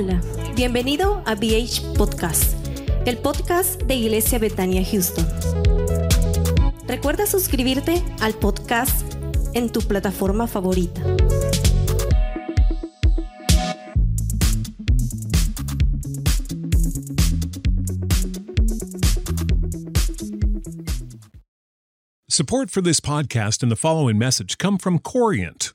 Hola, bienvenido a BH Podcast, el podcast de Iglesia Betania Houston. Recuerda suscribirte al podcast en tu plataforma favorita. Support for this podcast and the following message come from Corient.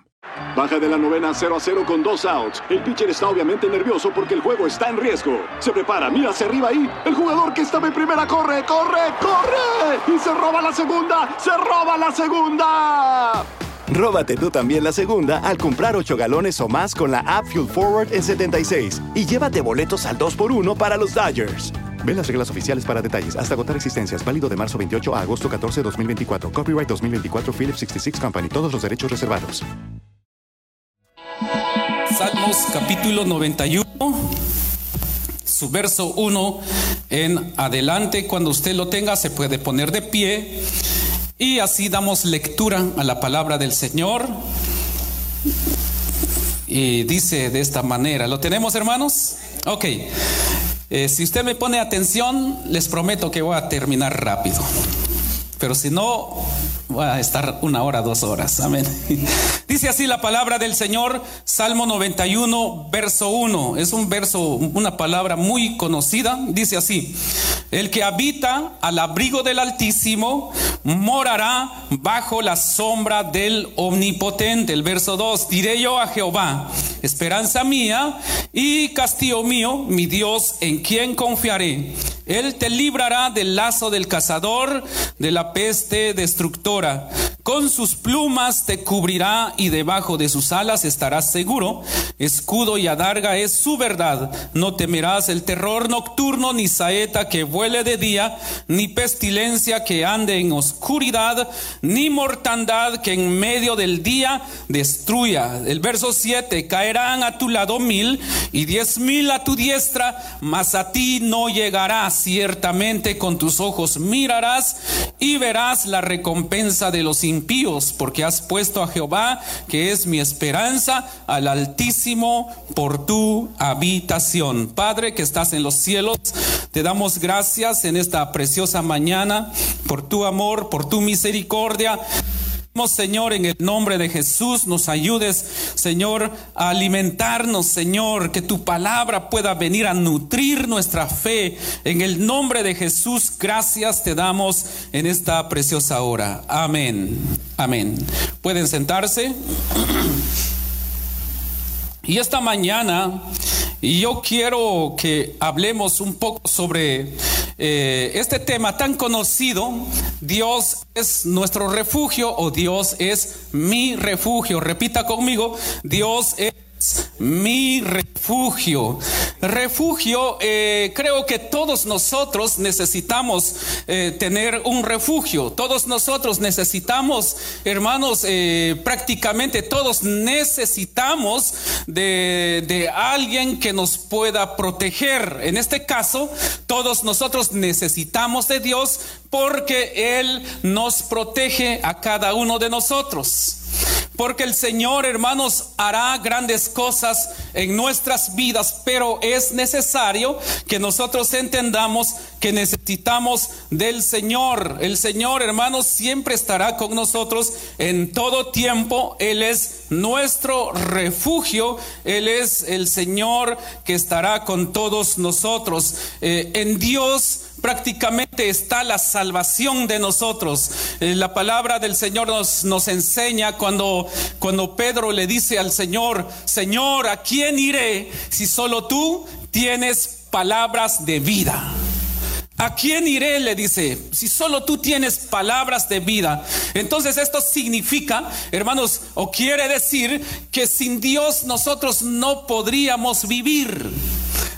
Baja de la novena 0 a 0 con dos outs. El pitcher está obviamente nervioso porque el juego está en riesgo. Se prepara, mira hacia arriba ahí. El jugador que estaba en primera corre, corre, corre. Y se roba la segunda, se roba la segunda. Róbate tú también la segunda al comprar 8 galones o más con la app Fuel Forward en 76 y llévate boletos al 2x1 para los Dodgers. Ve las reglas oficiales para detalles. Hasta agotar existencias. Válido de marzo 28 a agosto 14, 2024. Copyright 2024 Philips 66 Company. Todos los derechos reservados. Salmos capítulo 91, su verso 1 en adelante. Cuando usted lo tenga, se puede poner de pie. Y así damos lectura a la palabra del Señor. Y dice de esta manera, ¿lo tenemos hermanos? Ok. Eh, si usted me pone atención, les prometo que voy a terminar rápido. Pero si no, voy a estar una hora, dos horas. Amén. Dice así la palabra del Señor, Salmo 91, verso 1. Es un verso, una palabra muy conocida. Dice así, el que habita al abrigo del Altísimo morará bajo la sombra del Omnipotente. El verso 2, diré yo a Jehová, esperanza mía y castillo mío, mi Dios, en quien confiaré. Él te librará del lazo del cazador, de la peste destructora. Con sus plumas te cubrirá y debajo de sus alas estarás seguro. Escudo y adarga es su verdad. No temerás el terror nocturno, ni saeta que vuele de día, ni pestilencia que ande en oscuridad, ni mortandad que en medio del día destruya. El verso 7, caerán a tu lado mil y diez mil a tu diestra, mas a ti no llegará. Ciertamente con tus ojos mirarás y verás la recompensa de los impíos, porque has puesto a Jehová, que es mi esperanza, al Altísimo por tu habitación. Padre que estás en los cielos, te damos gracias en esta preciosa mañana por tu amor, por tu misericordia. Señor, en el nombre de Jesús, nos ayudes, Señor, a alimentarnos, Señor, que tu palabra pueda venir a nutrir nuestra fe. En el nombre de Jesús, gracias te damos en esta preciosa hora. Amén. Amén. Pueden sentarse. Y esta mañana yo quiero que hablemos un poco sobre eh, este tema tan conocido, Dios es nuestro refugio o Dios es mi refugio. Repita conmigo, Dios es mi refugio. Refugio, eh, creo que todos nosotros necesitamos eh, tener un refugio. Todos nosotros necesitamos, hermanos, eh, prácticamente todos necesitamos de, de alguien que nos pueda proteger. En este caso, todos nosotros necesitamos de Dios porque Él nos protege a cada uno de nosotros. Porque el Señor, hermanos, hará grandes cosas en nuestras vidas, pero es necesario que nosotros entendamos que necesitamos del Señor. El Señor, hermanos, siempre estará con nosotros en todo tiempo. Él es nuestro refugio, Él es el Señor que estará con todos nosotros. Eh, en Dios prácticamente está la salvación de nosotros. Eh, la palabra del Señor nos, nos enseña cuando, cuando Pedro le dice al Señor, Señor, ¿a quién iré si solo tú tienes palabras de vida? ¿A quién iré? Le dice, si solo tú tienes palabras de vida. Entonces esto significa, hermanos, o quiere decir que sin Dios nosotros no podríamos vivir.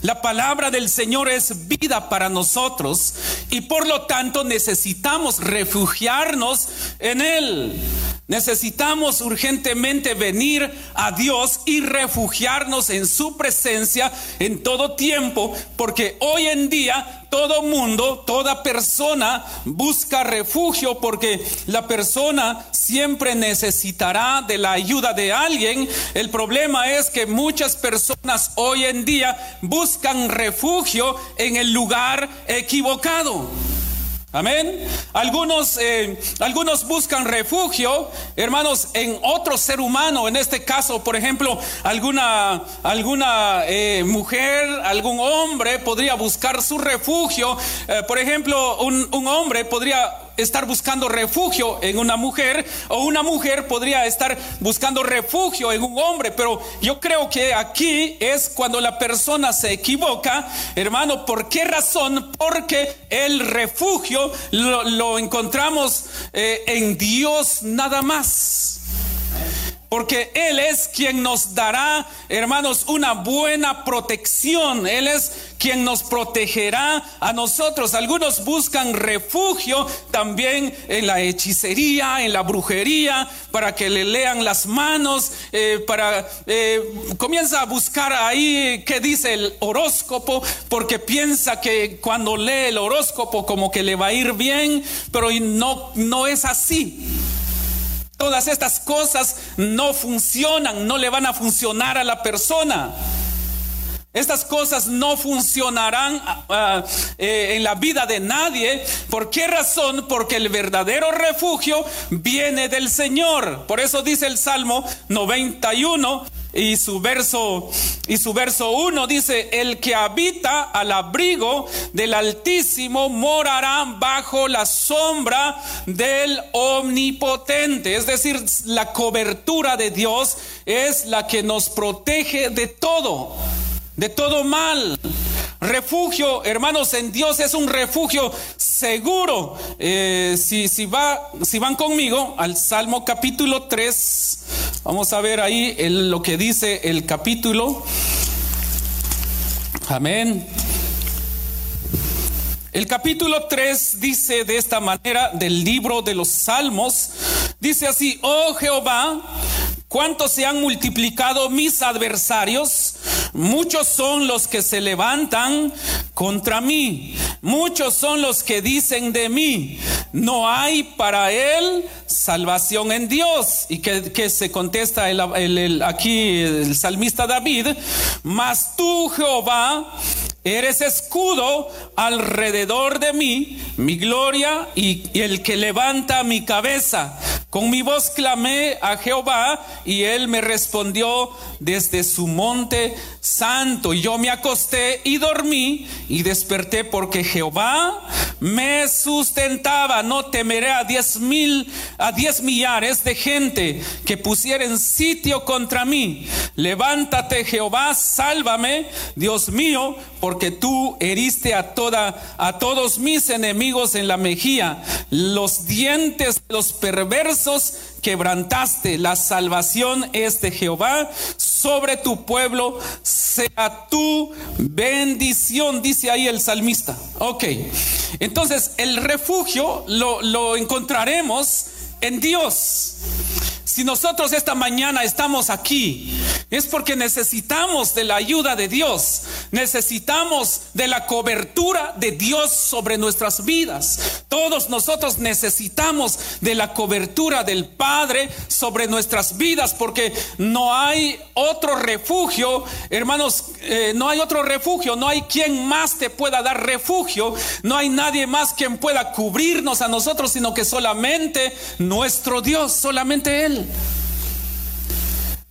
La palabra del Señor es vida para nosotros y por lo tanto necesitamos refugiarnos en Él. Necesitamos urgentemente venir a Dios y refugiarnos en su presencia en todo tiempo, porque hoy en día todo mundo, toda persona busca refugio porque la persona siempre necesitará de la ayuda de alguien. El problema es que muchas personas hoy en día buscan refugio en el lugar equivocado. Amén. Algunos, eh, algunos buscan refugio, hermanos, en otro ser humano. En este caso, por ejemplo, alguna, alguna eh, mujer, algún hombre podría buscar su refugio. Eh, por ejemplo, un, un hombre podría estar buscando refugio en una mujer o una mujer podría estar buscando refugio en un hombre, pero yo creo que aquí es cuando la persona se equivoca, hermano, ¿por qué razón? Porque el refugio lo, encontramos eh, en Dios nada más. Porque Él es quien nos dará, hermanos, una buena protección. Él es quien nos protegerá a nosotros. Algunos buscan refugio también en la hechicería, en la brujería, para que le lean las manos, eh, para eh, comienza a buscar ahí qué dice el horóscopo, porque piensa que cuando lee el horóscopo como que le va a ir bien, pero no, no es así. Todas estas cosas no funcionan, no le van a funcionar a la persona. Estas cosas no funcionarán ah, ah, eh, en la vida de nadie. ¿Por qué razón? Porque el verdadero refugio viene del Señor. Por eso dice el Salmo 91 y su verso y su verso 1 dice, "El que habita al abrigo del Altísimo morará bajo la sombra del Omnipotente." Es decir, la cobertura de Dios es la que nos protege de todo de todo mal. Refugio, hermanos, en Dios es un refugio seguro. Eh, si, si, va, si van conmigo al Salmo capítulo 3, vamos a ver ahí lo que dice el capítulo. Amén. El capítulo 3 dice de esta manera del libro de los Salmos, dice así, oh Jehová, ¿Cuántos se han multiplicado mis adversarios? Muchos son los que se levantan contra mí. Muchos son los que dicen de mí, no hay para él salvación en Dios. Y que, se contesta aquí el salmista David, mas tú Jehová Eres escudo alrededor de mí, mi gloria y, el que levanta mi cabeza. Con mi voz clamé a Jehová y él me respondió desde su monte santo. Yo me acosté y dormí y desperté porque Jehová me sustentaba. No temeré a diez mil, a diez millares de gente que pusieren sitio contra mí. Levántate Jehová, sálvame, Dios mío, porque tú heriste a toda, a todos mis enemigos en la mejilla. Los dientes los perversos quebrantaste. La salvación es de Jehová. Sobre tu pueblo sea tu bendición, dice ahí el salmista. Ok, entonces el refugio lo, encontraremos en Dios. Si nosotros esta mañana estamos aquí, es porque necesitamos de la ayuda de Dios, necesitamos de la cobertura de Dios sobre nuestras vidas. Todos nosotros necesitamos de la cobertura del Padre sobre nuestras vidas, porque no hay otro refugio, hermanos, eh, no hay otro refugio, no hay quien más te pueda dar refugio, no hay nadie más quien pueda cubrirnos a nosotros, sino que solamente nuestro Dios, solamente Él.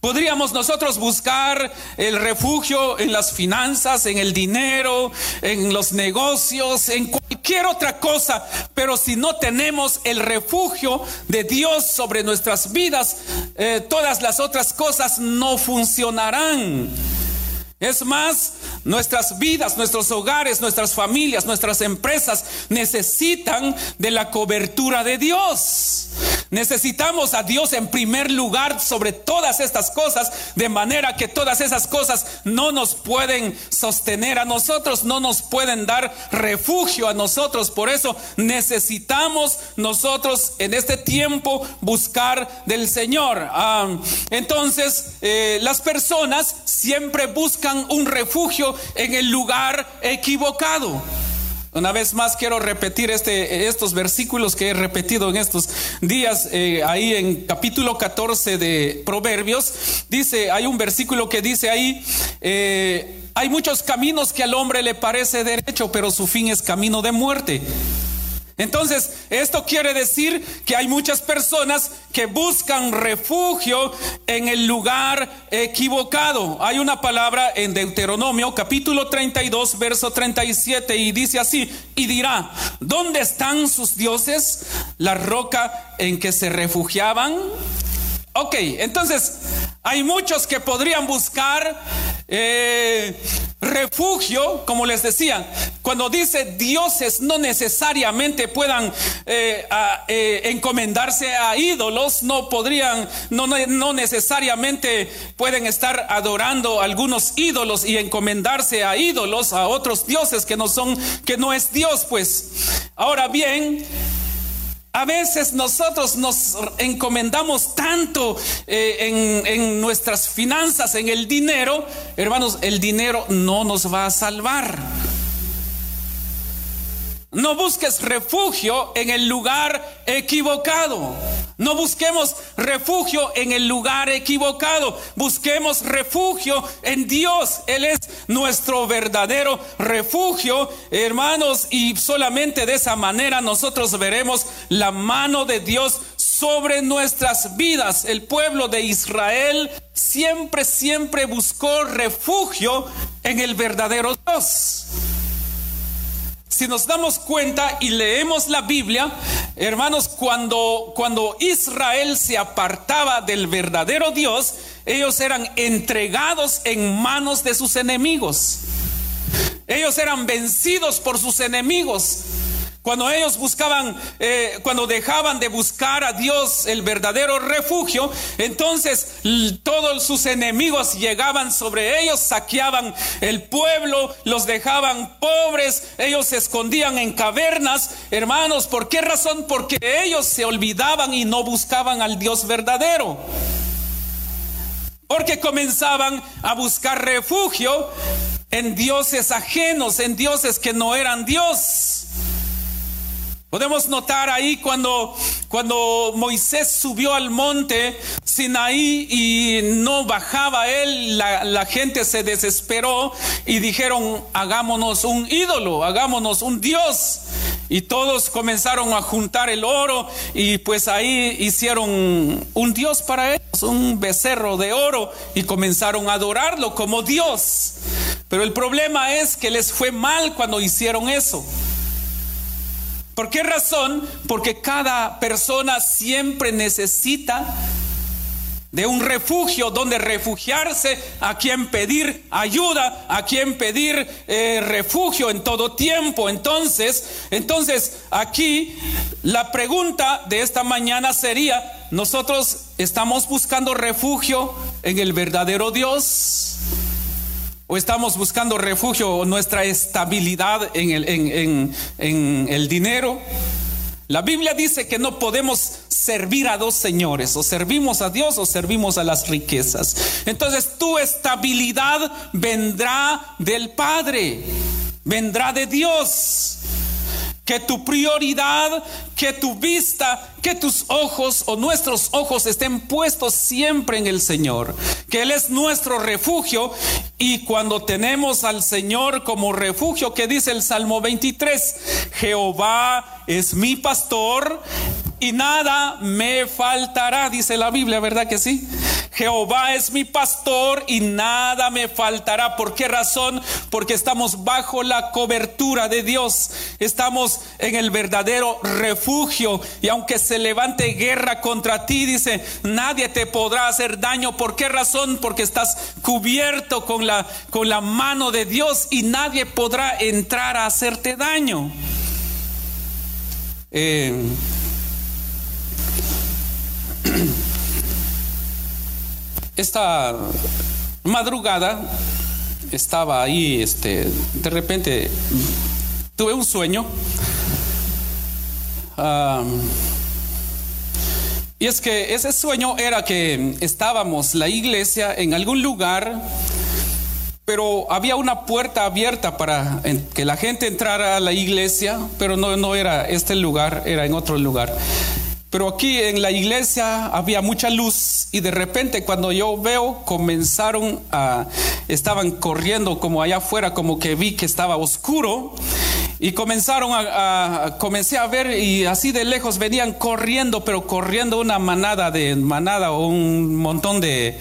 Podríamos nosotros buscar el refugio en las finanzas, en el dinero, en los negocios, en cualquier otra cosa, pero si no tenemos el refugio de Dios sobre nuestras vidas, eh, todas las otras cosas no funcionarán. Es más, nuestras vidas, nuestros hogares, nuestras familias, nuestras empresas necesitan de la cobertura de Dios. Necesitamos a Dios en primer lugar sobre todas estas cosas, de manera que todas esas cosas no nos pueden sostener a nosotros, no nos pueden dar refugio a nosotros. Por eso necesitamos nosotros en este tiempo buscar del Señor. Ah, entonces, eh, las personas siempre buscan un refugio en el lugar equivocado. Una vez más quiero repetir este, estos versículos que he repetido en estos días, eh, ahí en capítulo 14 de Proverbios, dice, hay un versículo que dice ahí, eh, hay muchos caminos que al hombre le parece derecho, pero su fin es camino de muerte. Entonces, esto quiere decir que hay muchas personas que buscan refugio en el lugar equivocado. Hay una palabra en Deuteronomio capítulo 32, verso 37 y dice así, y dirá, ¿dónde están sus dioses? La roca en que se refugiaban. Ok, entonces hay muchos que podrían buscar eh, refugio, como les decía, cuando dice dioses no necesariamente puedan eh, eh, encomendarse a ídolos, no podrían, no, no necesariamente pueden estar adorando algunos ídolos y encomendarse a ídolos, a otros dioses que no son, que no es Dios, pues. Ahora bien, a veces nosotros nos encomendamos tanto eh, en, nuestras finanzas, en el dinero, hermanos, el dinero no nos va a salvar. No busques refugio en el lugar equivocado. No busquemos refugio en el lugar equivocado. Busquemos refugio en Dios. Él es nuestro verdadero refugio, hermanos. Y solamente de esa manera nosotros veremos la mano de Dios sobre nuestras vidas. El pueblo de Israel siempre, siempre buscó refugio en el verdadero Dios si nos damos cuenta y leemos la Biblia, hermanos, cuando, cuando Israel se apartaba del verdadero Dios, ellos eran entregados en manos de sus enemigos. Ellos eran vencidos por sus enemigos. Cuando ellos buscaban, eh, cuando dejaban de buscar a Dios el verdadero refugio, entonces todos sus enemigos llegaban sobre ellos, saqueaban el pueblo, los dejaban pobres, ellos se escondían en cavernas. Hermanos, ¿por qué razón? Porque ellos se olvidaban y no buscaban al Dios verdadero. Porque comenzaban a buscar refugio en dioses ajenos, en dioses que no eran Dios. Podemos notar ahí cuando, cuando Moisés subió al monte Sinaí y no bajaba él, la, la, gente se desesperó y dijeron, hagámonos un ídolo, hagámonos un Dios. Y todos comenzaron a juntar el oro y pues ahí hicieron un Dios para ellos, un becerro de oro y comenzaron a adorarlo como Dios. Pero el problema es que les fue mal cuando hicieron eso. ¿Por qué razón? Porque cada persona siempre necesita de un refugio donde refugiarse, a quien pedir ayuda, a quien pedir eh, refugio en todo tiempo. Entonces, entonces aquí la pregunta de esta mañana sería, ¿nosotros estamos buscando refugio en el verdadero Dios? O estamos buscando refugio o nuestra estabilidad en el, en, el dinero. La Biblia dice que no podemos servir a dos señores, o servimos a Dios o servimos a las riquezas. Entonces tu estabilidad vendrá del Padre, vendrá de Dios que tu prioridad, que tu vista, que tus ojos o nuestros ojos estén puestos siempre en el Señor, que Él es nuestro refugio. Y cuando tenemos al Señor como refugio, que dice el Salmo 23, Jehová es mi pastor y nada me faltará, dice la Biblia, ¿verdad que sí? Jehová es mi pastor y nada me faltará. ¿Por qué razón? Porque estamos bajo la cobertura de Dios. Estamos en el verdadero refugio. Y aunque se levante guerra contra ti, dice, nadie te podrá hacer daño. ¿Por qué razón? Porque estás cubierto con la, con la mano de Dios y nadie podrá entrar a hacerte daño. Eh, esta madrugada estaba ahí, este, de repente tuve un sueño. y es que ese sueño era que estábamos la iglesia en algún lugar, pero había una puerta abierta para que la gente entrara a la iglesia, pero no, no era este lugar, era en otro lugar. Pero aquí en la iglesia había mucha luz y de repente cuando yo veo comenzaron a, estaban corriendo como allá afuera, como que vi que estaba oscuro y comenzaron a, comencé a ver y así de lejos venían corriendo, pero corriendo una manada de manada o un montón de,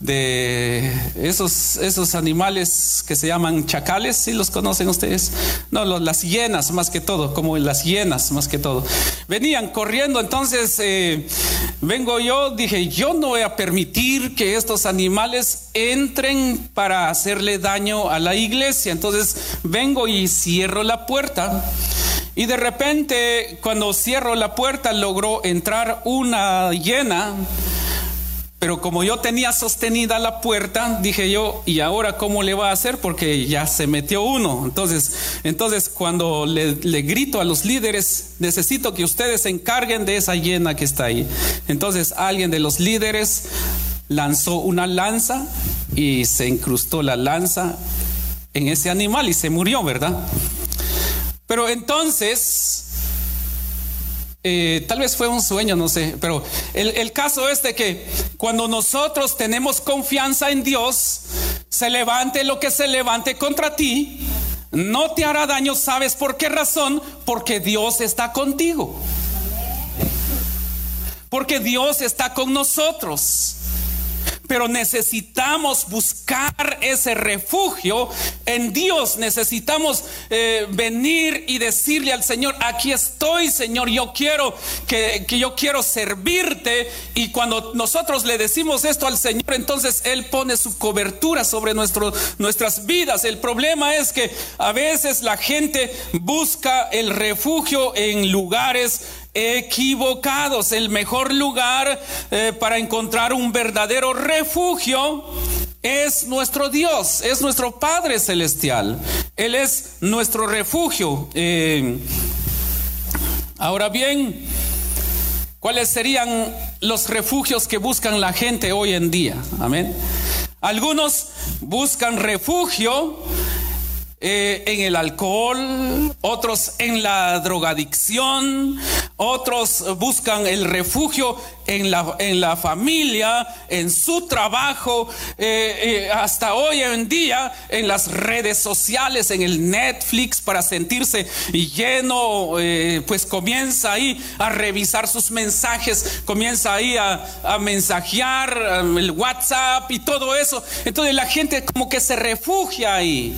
de esos, esos animales que se llaman chacales, si los conocen ustedes? No, las hienas más que todo, como las hienas más que todo. Venían corriendo, entonces eh, vengo yo, dije, yo no voy a permitir que estos animales entren para hacerle daño a la iglesia. Entonces vengo y cierro la puerta. Y de repente, cuando cierro la puerta, logró entrar una hiena pero como yo tenía sostenida la puerta, dije yo, ¿y ahora cómo le va a hacer? Porque ya se metió uno. Entonces, entonces cuando le, grito a los líderes, necesito que ustedes se encarguen de esa llena que está ahí. Entonces alguien de los líderes lanzó una lanza y se incrustó la lanza en ese animal y se murió, ¿verdad? Pero entonces eh, tal vez fue un sueño, no sé, pero el, el, caso es de que cuando nosotros tenemos confianza en Dios, se levante lo que se levante contra ti, no te hará daño, ¿sabes por qué razón? Porque Dios está contigo. Porque Dios está con nosotros. Pero necesitamos buscar ese refugio en Dios. Necesitamos eh, venir y decirle al Señor, aquí estoy, Señor, yo quiero que, que yo quiero servirte. Y cuando nosotros le decimos esto al Señor, entonces Él pone su cobertura sobre nuestro, nuestras vidas. El problema es que a veces la gente busca el refugio en lugares equivocados. El mejor lugar eh, para encontrar un verdadero refugio es nuestro Dios, es nuestro Padre Celestial. Él es nuestro refugio. Eh, ahora bien, ¿cuáles serían los refugios que buscan la gente hoy en día? Amén. Algunos buscan refugio eh, en el alcohol, otros en la drogadicción, otros buscan el refugio en la, en la familia, en su trabajo, eh, eh, hasta hoy en día en las redes sociales, en el Netflix para sentirse lleno, pues comienza ahí a revisar sus mensajes, comienza ahí a, a mensajear el WhatsApp y todo eso. Entonces la gente como que se refugia ahí.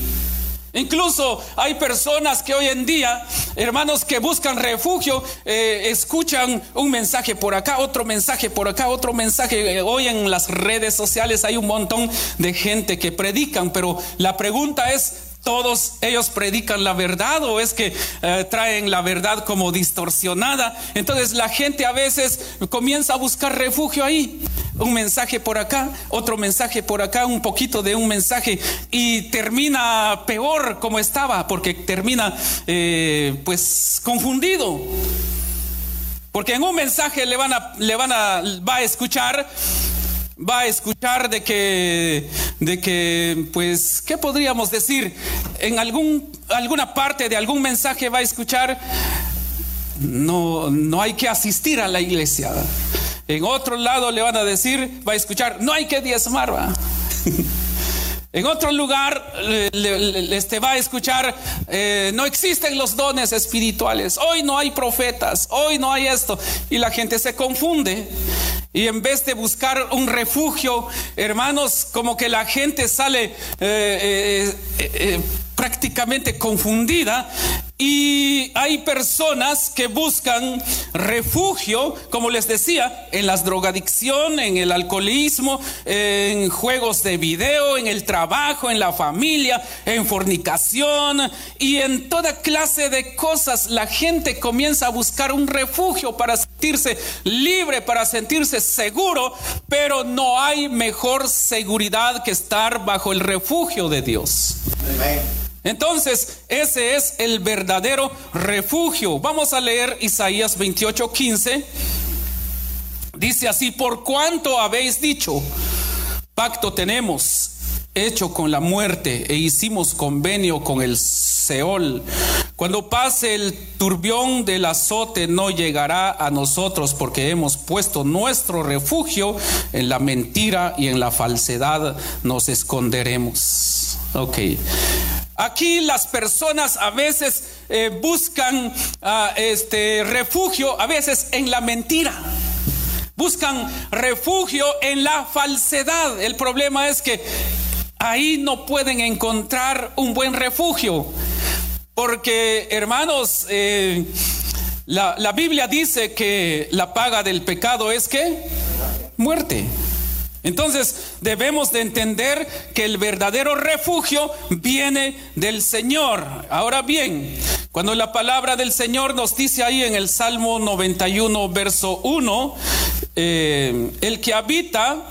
Incluso hay personas que hoy en día, hermanos, que buscan refugio, eh, escuchan un mensaje por acá, otro mensaje por acá, otro mensaje. Eh, hoy en las redes sociales hay un montón de gente que predican, pero la pregunta es, todos ellos predican la verdad o es que eh, traen la verdad como distorsionada. Entonces la gente a veces comienza a buscar refugio ahí. Un mensaje por acá, otro mensaje por acá, un poquito de un mensaje y termina peor como estaba porque termina eh, pues confundido. Porque en un mensaje le van a, le van a, va a escuchar va a escuchar de que, de que, pues, ¿qué podríamos decir? En algún, alguna parte de algún mensaje va a escuchar, no, no hay que asistir a la iglesia. En otro lado le van a decir, va a escuchar, no hay que diezmar. ¿va? En otro lugar le, este va a escuchar, eh, no existen los dones espirituales, hoy no hay profetas, hoy no hay esto. Y la gente se confunde. Y en vez de buscar un refugio, hermanos, como que la gente sale eh, eh, prácticamente confundida y hay personas que buscan refugio, como les decía, en las drogadicción, en el alcoholismo, en juegos de video, en el trabajo, en la familia, en fornicación y en toda clase de cosas. La gente comienza a buscar un refugio para sentirse libre, para sentirse seguro, pero no hay mejor seguridad que estar bajo el refugio de Dios. Entonces, ese es el verdadero refugio. Vamos a leer Isaías 28, 15. Dice así, por cuanto habéis dicho, pacto tenemos hecho con la muerte e hicimos convenio con el Seol. Cuando pase el turbión del azote no llegará a nosotros porque hemos puesto nuestro refugio en la mentira y en la falsedad nos esconderemos. Ok. Aquí las personas a veces eh, buscan ah, este refugio, a veces en la mentira. Buscan refugio en la falsedad. El problema es que ahí no pueden encontrar un buen refugio. Porque, hermanos, eh, la, la Biblia dice que la paga del pecado es que muerte. Entonces debemos de entender que el verdadero refugio viene del Señor. Ahora bien, cuando la palabra del Señor nos dice ahí en el Salmo 91, verso 1, eh, el que habita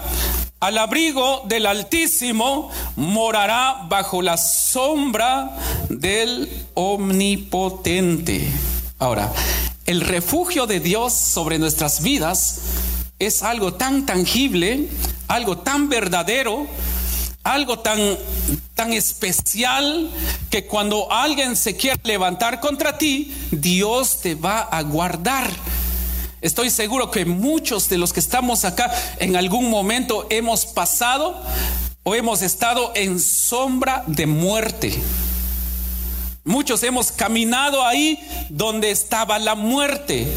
al abrigo del Altísimo morará bajo la sombra del Omnipotente. Ahora, el refugio de Dios sobre nuestras vidas es algo tan tangible, algo tan verdadero, algo tan, tan especial que cuando alguien se quiere levantar contra ti, Dios te va a guardar. Estoy seguro que muchos de los que estamos acá en algún momento hemos pasado o hemos estado en sombra de muerte. Muchos hemos caminado ahí donde estaba la muerte.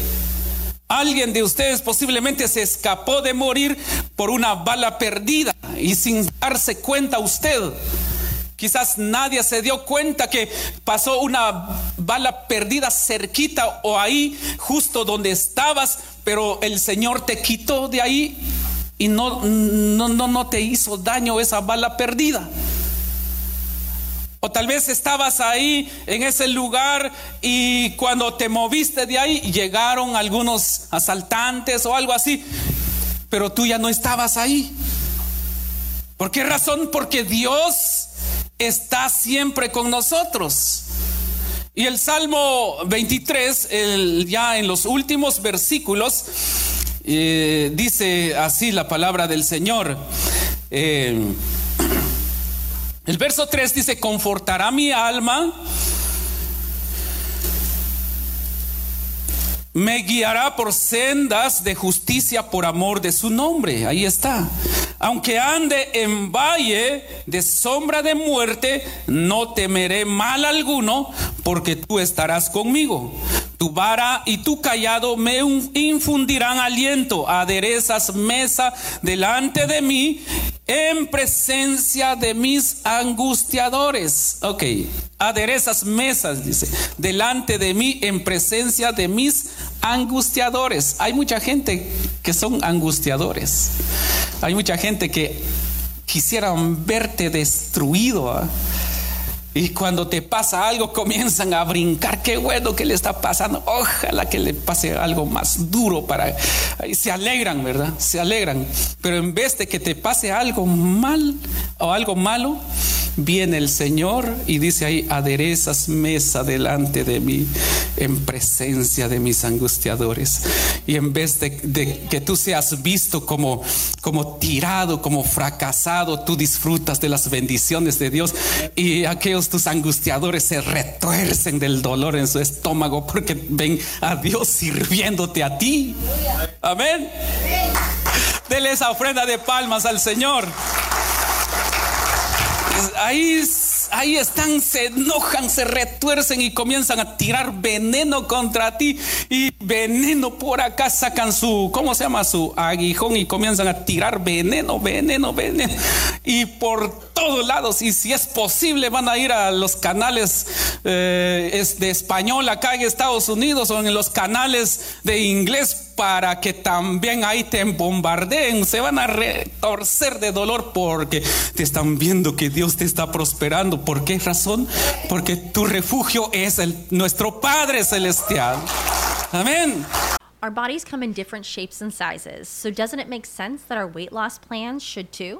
Alguien de ustedes posiblemente se escapó de morir por una bala perdida y sin darse cuenta usted. Quizás nadie se dio cuenta que pasó una bala perdida cerquita o ahí, justo donde estabas, pero el Señor te quitó de ahí y no, no, no, no te hizo daño esa bala perdida. O tal vez estabas ahí en ese lugar y cuando te moviste de ahí llegaron algunos asaltantes o algo así, pero tú ya no estabas ahí. ¿Por qué razón? Porque Dios está siempre con nosotros. Y el Salmo 23, ya en los últimos versículos, eh, dice así la palabra del Señor. Eh, el verso 3 dice, confortará mi alma, me guiará por sendas de justicia por amor de su nombre. Ahí está. Aunque ande en valle de sombra de muerte, no temeré mal alguno, porque tú estarás conmigo. Tu vara y tu callado me infundirán aliento. Aderezas mesa delante de mí en presencia de mis angustiadores. Ok, aderezas mesas, dice, delante de mí en presencia de mis angustiadores. Hay mucha gente que son angustiadores. Hay mucha gente que quisieran verte destruido. ¿ah? Y cuando te pasa algo comienzan a brincar, qué bueno que le está pasando, ojalá que le pase algo más duro para... Y se alegran, ¿verdad? Se alegran. Pero en vez de que te pase algo mal o algo malo, viene el Señor y dice ahí, aderezas mesa delante de mí en presencia de mis angustiadores. Y en vez de, que tú seas visto como, como tirado, como fracasado, tú disfrutas de las bendiciones de Dios y aquellos tus angustiadores se retuercen del dolor en su estómago porque ven a Dios sirviéndote a ti. Amén. Dele esa ofrenda de palmas al Señor ahí, ahí están, se enojan, se retuercen y comienzan a tirar veneno contra ti. Y veneno por acá sacan su, ¿cómo se llama? Su aguijón y comienzan a tirar veneno, veneno, veneno. Y por todos lados. Y si es posible, van a ir a los canales eh, de español acá en Estados Unidos o en los canales de inglés para que también ahí te bombardeen. Se van a retorcer de dolor porque te están viendo que Dios te está prosperando. ¿Por qué razón? Porque tu refugio es el, nuestro Padre Celestial. Amén. Our bodies come in different shapes and sizes, so doesn't it make sense that our weight loss plans should too?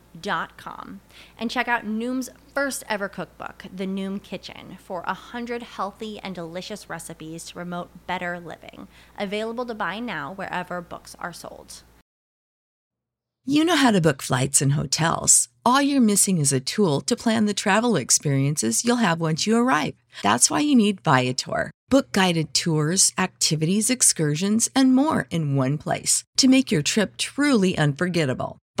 Dot com and check out Noom's first ever cookbook, The Noom Kitchen, for a hundred healthy and delicious recipes to promote better living. Available to buy now wherever books are sold. You know how to book flights and hotels. All you're missing is a tool to plan the travel experiences you'll have once you arrive. That's why you need Viator. Book guided tours, activities, excursions, and more in one place to make your trip truly unforgettable.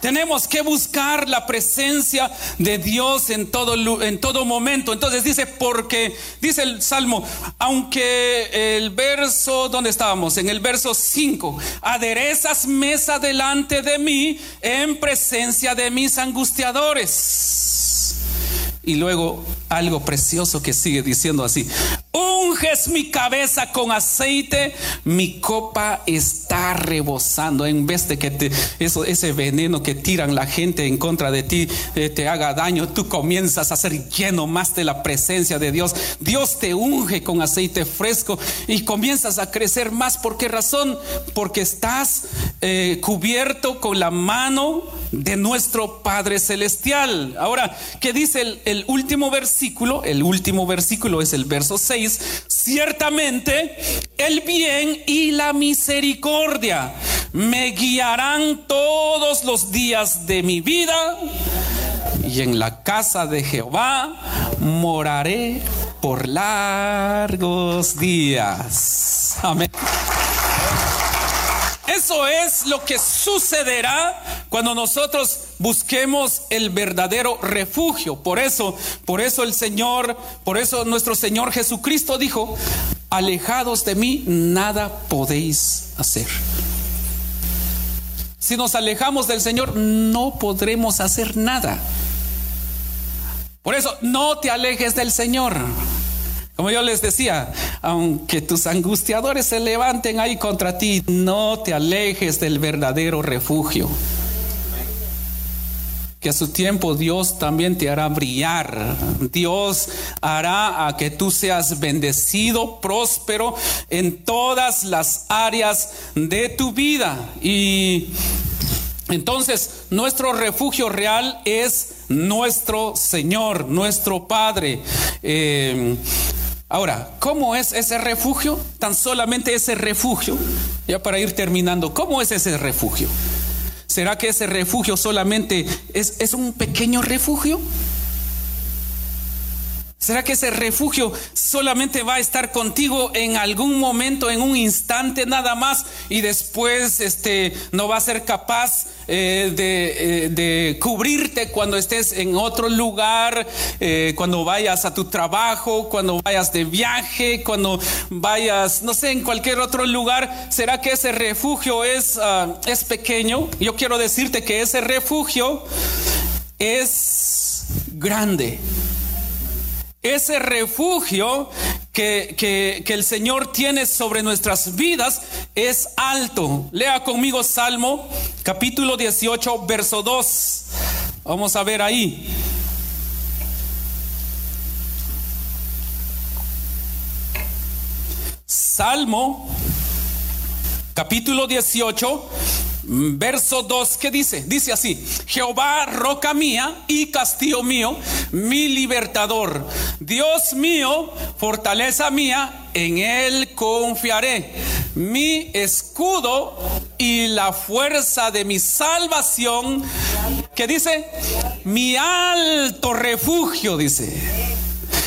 tenemos que buscar la presencia de Dios en todo, en todo momento. Entonces dice, porque, dice el Salmo, aunque el verso, ¿dónde estábamos? En el verso 5, aderezas mesa delante de mí en presencia de mis angustiadores. Y luego algo precioso que sigue diciendo así, unges mi cabeza con aceite, mi copa está rebosando. En vez de que te, ese veneno que tiran la gente en contra de ti eh, te haga daño, tú comienzas a ser lleno más de la presencia de Dios. Dios te unge con aceite fresco y comienzas a crecer más. ¿Por qué razón? Porque estás eh, cubierto con la mano de nuestro Padre Celestial. Ahora, ¿qué dice el, el último versículo? El último versículo es el verso 6. Ciertamente el bien y la misericordia me guiarán todos los días de mi vida y en la casa de Jehová moraré por largos días. Amén. Eso es lo que sucederá cuando nosotros busquemos el verdadero refugio. Por eso, por eso el Señor, por eso nuestro Señor Jesucristo dijo, alejados de mí, nada podéis hacer. Si nos alejamos del Señor, no podremos hacer nada. Por eso, no te alejes del Señor. Como yo les decía, aunque tus angustiadores se levanten ahí contra ti, no te alejes del verdadero refugio. Que a su tiempo Dios también te hará brillar. Dios hará a que tú seas bendecido, próspero en todas las áreas de tu vida. Y entonces nuestro refugio real es nuestro Señor, nuestro Padre. Eh, Ahora, ¿cómo es ese refugio? Tan solamente ese refugio, ya para ir terminando, ¿cómo es ese refugio? ¿Será que ese refugio solamente es, es un pequeño refugio? ¿Será que ese refugio solamente va a estar contigo en algún momento, en un instante nada más, y después este, no va a ser capaz eh, de, eh, de, cubrirte cuando estés en otro lugar, eh, cuando vayas a tu trabajo, cuando vayas de viaje, cuando vayas, no sé, en cualquier otro lugar? ¿Será que ese refugio es, uh, es pequeño? Yo quiero decirte que ese refugio es grande ese refugio que, que, el Señor tiene sobre nuestras vidas es alto. Lea conmigo Salmo capítulo 18, verso 2. Vamos a ver ahí. Salmo capítulo 18 verso 2, ¿qué dice? Dice así, Jehová, roca mía y castillo mío, mi libertador, Dios mío, fortaleza mía, en él confiaré, mi escudo y la fuerza de mi salvación, ¿qué dice? Mi alto refugio, dice.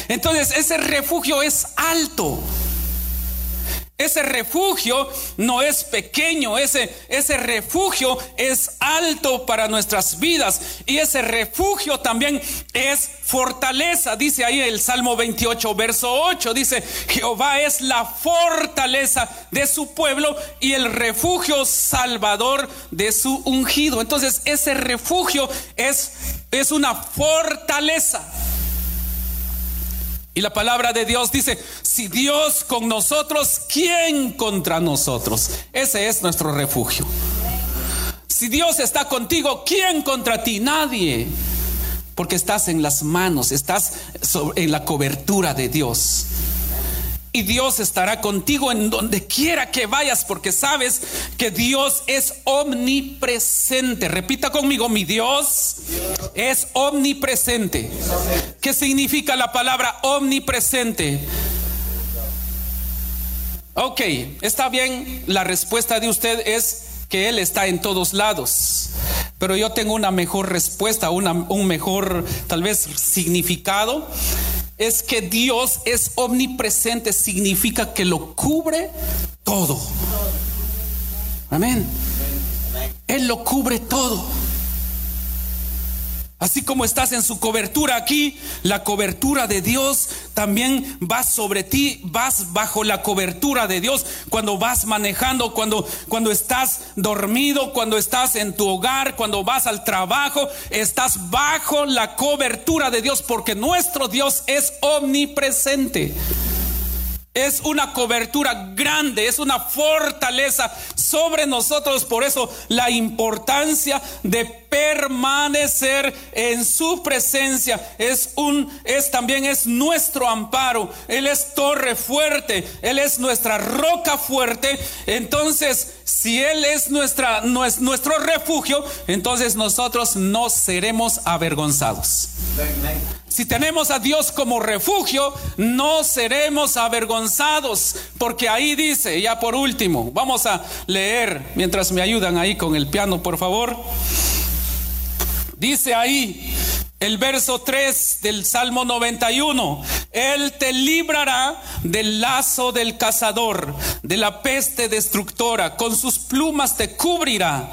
Entonces, ese refugio es alto. Ese refugio no es pequeño, ese, ese refugio es alto para nuestras vidas y ese refugio también es fortaleza. Dice ahí el Salmo 28, verso 8, dice, Jehová es la fortaleza de su pueblo y el refugio salvador de su ungido. Entonces ese refugio es, es una fortaleza. Y la palabra de Dios dice, si Dios con nosotros, ¿quién contra nosotros? Ese es nuestro refugio. Si Dios está contigo, ¿quién contra ti? Nadie. Porque estás en las manos, estás en la cobertura de Dios. Y Dios estará contigo en donde quiera que vayas, porque sabes que Dios es omnipresente. Repita conmigo, mi Dios es omnipresente. ¿Qué significa la palabra omnipresente? Ok, está bien, la respuesta de usted es que Él está en todos lados. Pero yo tengo una mejor respuesta, un mejor tal vez significado es que Dios es omnipresente, significa que lo cubre todo. Amén. Él lo cubre todo. Así como estás en su cobertura aquí, la cobertura de Dios también va sobre ti, vas bajo la cobertura de Dios cuando vas manejando, cuando cuando estás dormido, cuando estás en tu hogar, cuando vas al trabajo, estás bajo la cobertura de Dios porque nuestro Dios es omnipresente. Es una cobertura grande, es una fortaleza sobre nosotros. Por eso la importancia de permanecer en su presencia es un es también es nuestro amparo. Él es torre fuerte, él es nuestra roca fuerte. Entonces, si él es nuestra nuestro refugio, entonces nosotros no seremos avergonzados. Si tenemos a Dios como refugio, no seremos avergonzados, porque ahí dice, ya por último, vamos a leer mientras me ayudan ahí con el piano, por favor. Dice ahí el verso 3 del Salmo 91, Él te librará del lazo del cazador, de la peste destructora, con sus plumas te cubrirá.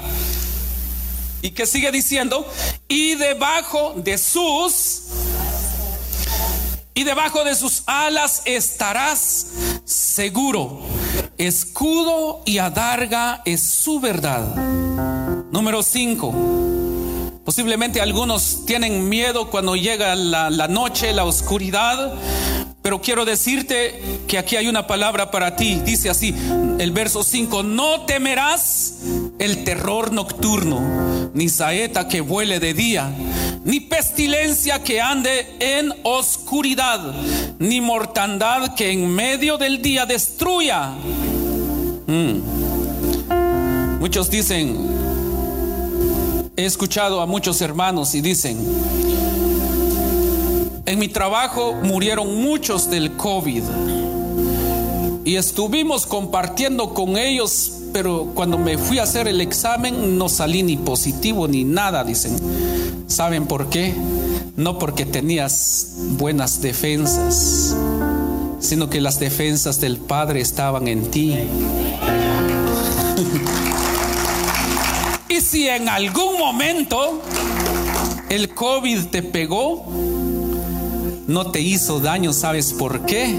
Y que sigue diciendo, y debajo de sus y debajo de sus alas estarás seguro. Escudo y adarga es su verdad. Número 5. Posiblemente algunos tienen miedo cuando llega la, noche, la oscuridad, pero quiero decirte que aquí hay una palabra para ti. Dice así el verso 5, no temerás el terror nocturno, ni saeta que vuele de día ni pestilencia que ande en oscuridad, ni mortandad que en medio del día destruya. Mm. Muchos dicen, he escuchado a muchos hermanos y dicen, en mi trabajo murieron muchos del COVID y estuvimos compartiendo con ellos, pero cuando me fui a hacer el examen no salí ni positivo ni nada, dicen. ¿Saben por qué? no porque tenías buenas defensas, sino que las defensas del Padre estaban en ti. y si en algún momento el COVID te pegó, no te hizo daño, ¿sabes por qué?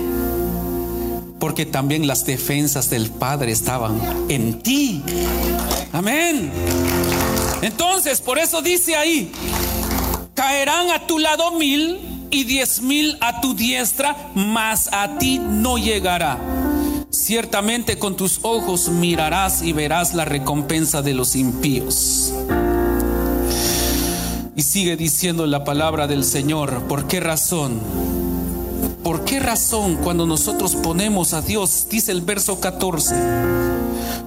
Porque también las defensas del Padre estaban en ti. Amén. Entonces, por eso dice ahí, caerán a tu lado mil y diez mil a tu diestra, mas a ti no llegará. Ciertamente con tus ojos mirarás y verás la recompensa de los impíos. Y sigue diciendo la palabra del Señor, ¿por qué razón? ¿Por qué razón cuando nosotros ponemos a Dios, dice el verso 14,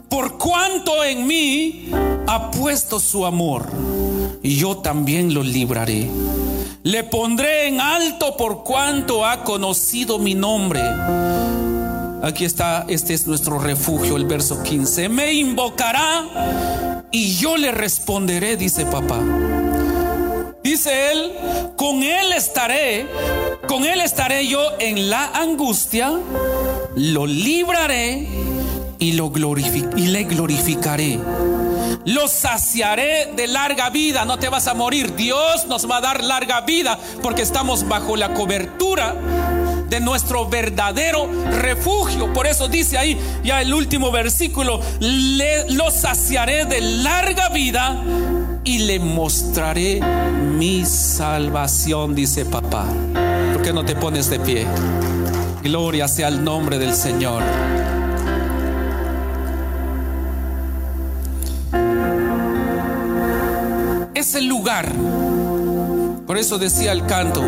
por cuanto en mí ha puesto su amor? y yo también lo libraré. Le pondré en alto por cuanto ha conocido mi nombre. Aquí está, este es nuestro refugio, el verso 15. Me invocará y yo le responderé, dice papá. Dice él, con él estaré, con él estaré yo en la angustia, lo libraré y, lo y le glorificaré los saciaré de larga vida, no te vas a morir. Dios nos va a dar larga vida porque estamos bajo la cobertura de nuestro verdadero refugio. Por eso dice ahí ya el último versículo, le, los saciaré de larga vida y le mostraré mi salvación, dice papá. ¿Por qué no te pones de pie? Gloria sea el nombre del Señor. el lugar. Por eso decía el canto,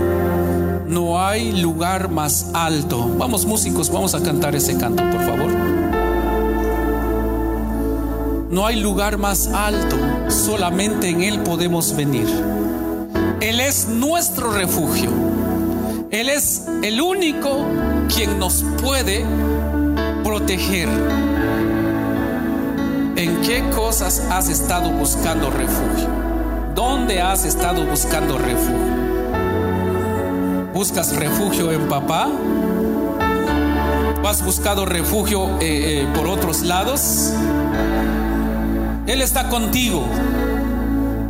no hay lugar más alto. Vamos músicos, vamos a cantar ese canto, por favor. No hay lugar más alto, solamente en Él podemos venir. Él es nuestro refugio. Él es el único quien nos puede proteger. ¿En qué cosas has estado buscando refugio? ¿Dónde has estado buscando refugio? ¿Buscas refugio en papá? has buscado refugio eh, eh, por otros lados? Él está contigo.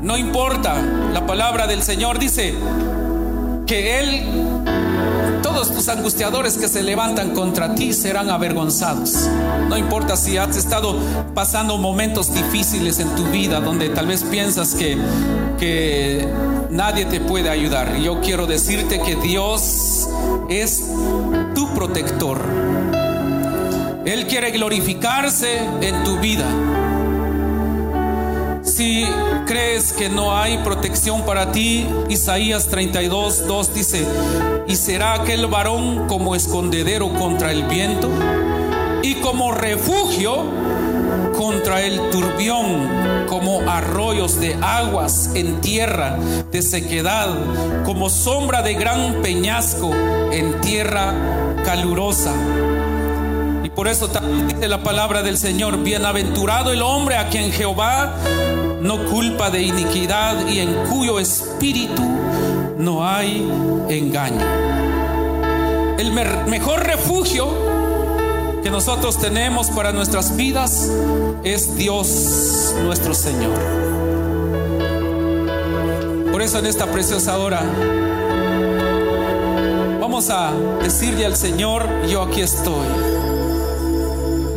No importa. La palabra del Señor dice que Él todos tus angustiadores que se levantan contra ti serán avergonzados. No importa si has estado pasando momentos difíciles en tu vida donde tal vez piensas que, que nadie te puede ayudar. Yo quiero decirte que Dios es tu protector. Él quiere glorificarse en tu vida. Si crees que no hay protección para ti, Isaías 32, 2 dice, y será aquel varón como escondedero contra el viento y como refugio el turbión, como arroyos de aguas en tierra de sequedad, como sombra de gran peñasco en tierra calurosa. Y por eso también dice la palabra del Señor, bienaventurado el hombre a quien Jehová no culpa de iniquidad y en cuyo espíritu no hay engaño. El mejor refugio que nosotros tenemos para nuestras vidas es Dios nuestro Señor. Por eso en esta preciosa hora vamos a decirle al Señor, yo aquí estoy.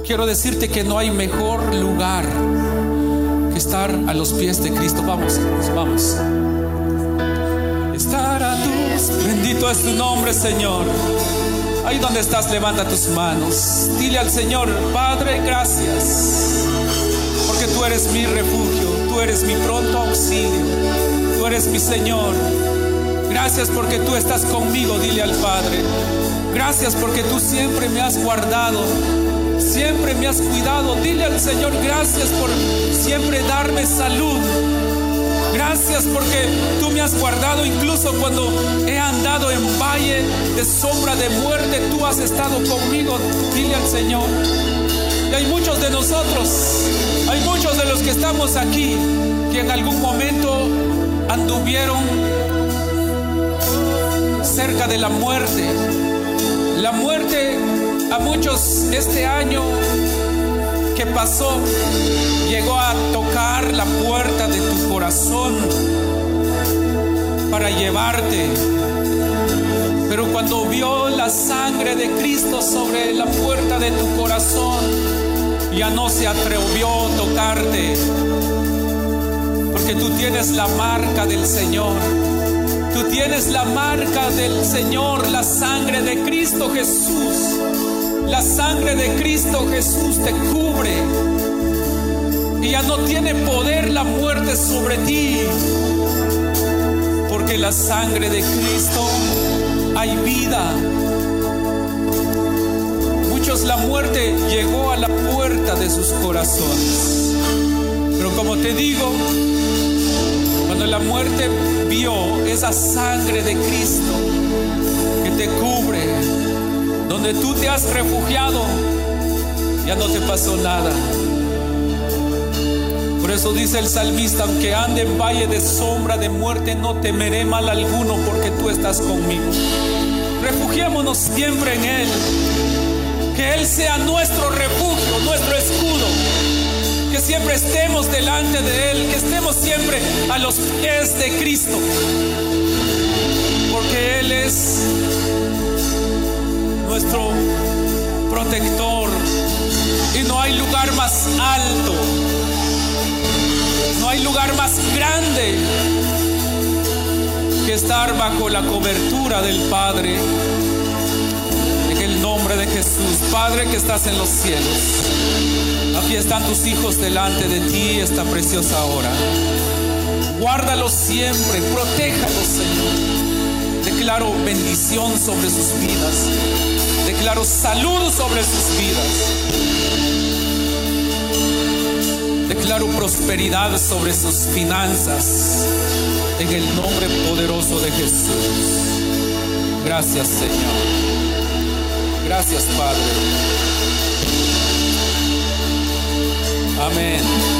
Quiero decirte que no hay mejor lugar estar a los pies de Cristo. Vamos, vamos. Estar a tus, bendito es tu nombre, Señor. Ahí donde estás, levanta tus manos. Dile al Señor, Padre, gracias. Porque tú eres mi refugio, tú eres mi pronto auxilio, tú eres mi Señor. Gracias porque tú estás conmigo, dile al Padre. Gracias porque tú siempre me has guardado siempre me has cuidado. Dile al Señor gracias por siempre darme salud. Gracias porque tú me has guardado incluso cuando he andado en valle de sombra de muerte. Tú has estado conmigo. Dile al Señor. Y hay muchos de nosotros, hay muchos de los que estamos aquí que en algún momento anduvieron acerca de la muerte. La muerte a muchos este año que pasó llegó a tocar la puerta de tu corazón para llevarte. Pero cuando vio la sangre de Cristo sobre la puerta de tu corazón, ya no se atrevió a tocarte. Porque tú tienes la marca del Señor. Tú tienes la marca del Señor, la sangre de Cristo Jesús. La sangre de Cristo Jesús te cubre. Y ya no tiene poder la muerte sobre ti. Porque la sangre de Cristo hay vida. Muchos la muerte llegó a la puerta de sus corazones. Pero como te digo, cuando la muerte vio esa sangre de Cristo que te cubre, donde tú te has refugiado, ya no te pasó nada. Por eso dice el salmista, aunque ande en valle de sombra de muerte, no temeré mal alguno porque tú estás conmigo. Refugiémonos siempre en Él. Que Él sea nuestro refugio, nuestro escudo. Que siempre estemos delante de Él, que estemos siempre a los pies de Cristo. Porque Él es nuestro protector. Y no hay lugar más alto no hay lugar más grande que estar bajo la cobertura del Padre. En el nombre de Jesús, Padre que estás en los cielos. Aquí están tus hijos delante de ti esta preciosa hora. Guárdalos siempre, protéjalos, Señor. Declaro bendición sobre sus vidas. Declaro salud sobre sus vidas. Declaro prosperidad sobre sus finanzas en el nombre poderoso de Jesús. Gracias Señor. Gracias Padre. Amén.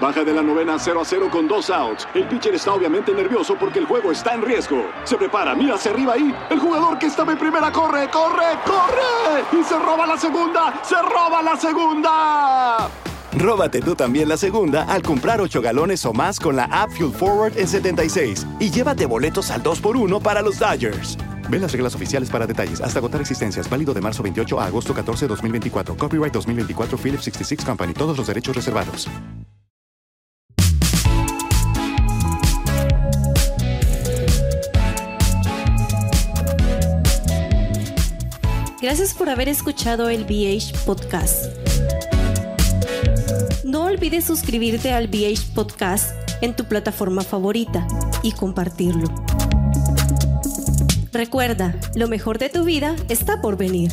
Baja de la novena 0 a 0 con dos outs. El pitcher está obviamente nervioso porque el juego está en riesgo. Se prepara, mira hacia arriba ahí. El jugador que estaba en primera corre, corre, corre. Y se roba la segunda, se roba la segunda. Róbate tú también la segunda al comprar 8 galones o más con la app Fuel Forward en 76 y llévate boletos al 2x1 para los Dodgers. Ve las reglas oficiales para detalles. Hasta agotar existencias. Válido de marzo 28 a agosto 14, 2024. Copyright 2024 Philips 66 Company. Todos los derechos reservados. Gracias por haber escuchado el BH Podcast. No olvides suscribirte al BH Podcast en tu plataforma favorita y compartirlo. Recuerda, lo mejor de tu vida está por venir.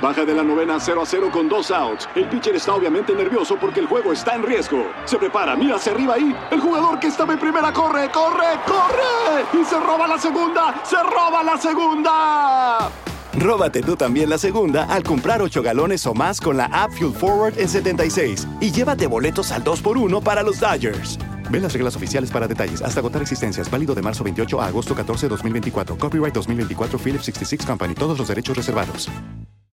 Baja de la novena 0 a 0 con dos outs. El pitcher está obviamente nervioso porque el juego está en riesgo. Se prepara, mira hacia arriba ahí. El jugador que estaba en primera corre, corre, corre. Y se roba la segunda, se roba la segunda. Róbate tú también la segunda al comprar 8 galones o más con la app Fuel Forward en 76 y llévate boletos al 2x1 para los Dodgers. Ve las reglas oficiales para detalles. Hasta agotar existencias. Válido de marzo 28 a agosto 14, 2024. Copyright 2024 Philips 66 Company. Todos los derechos reservados.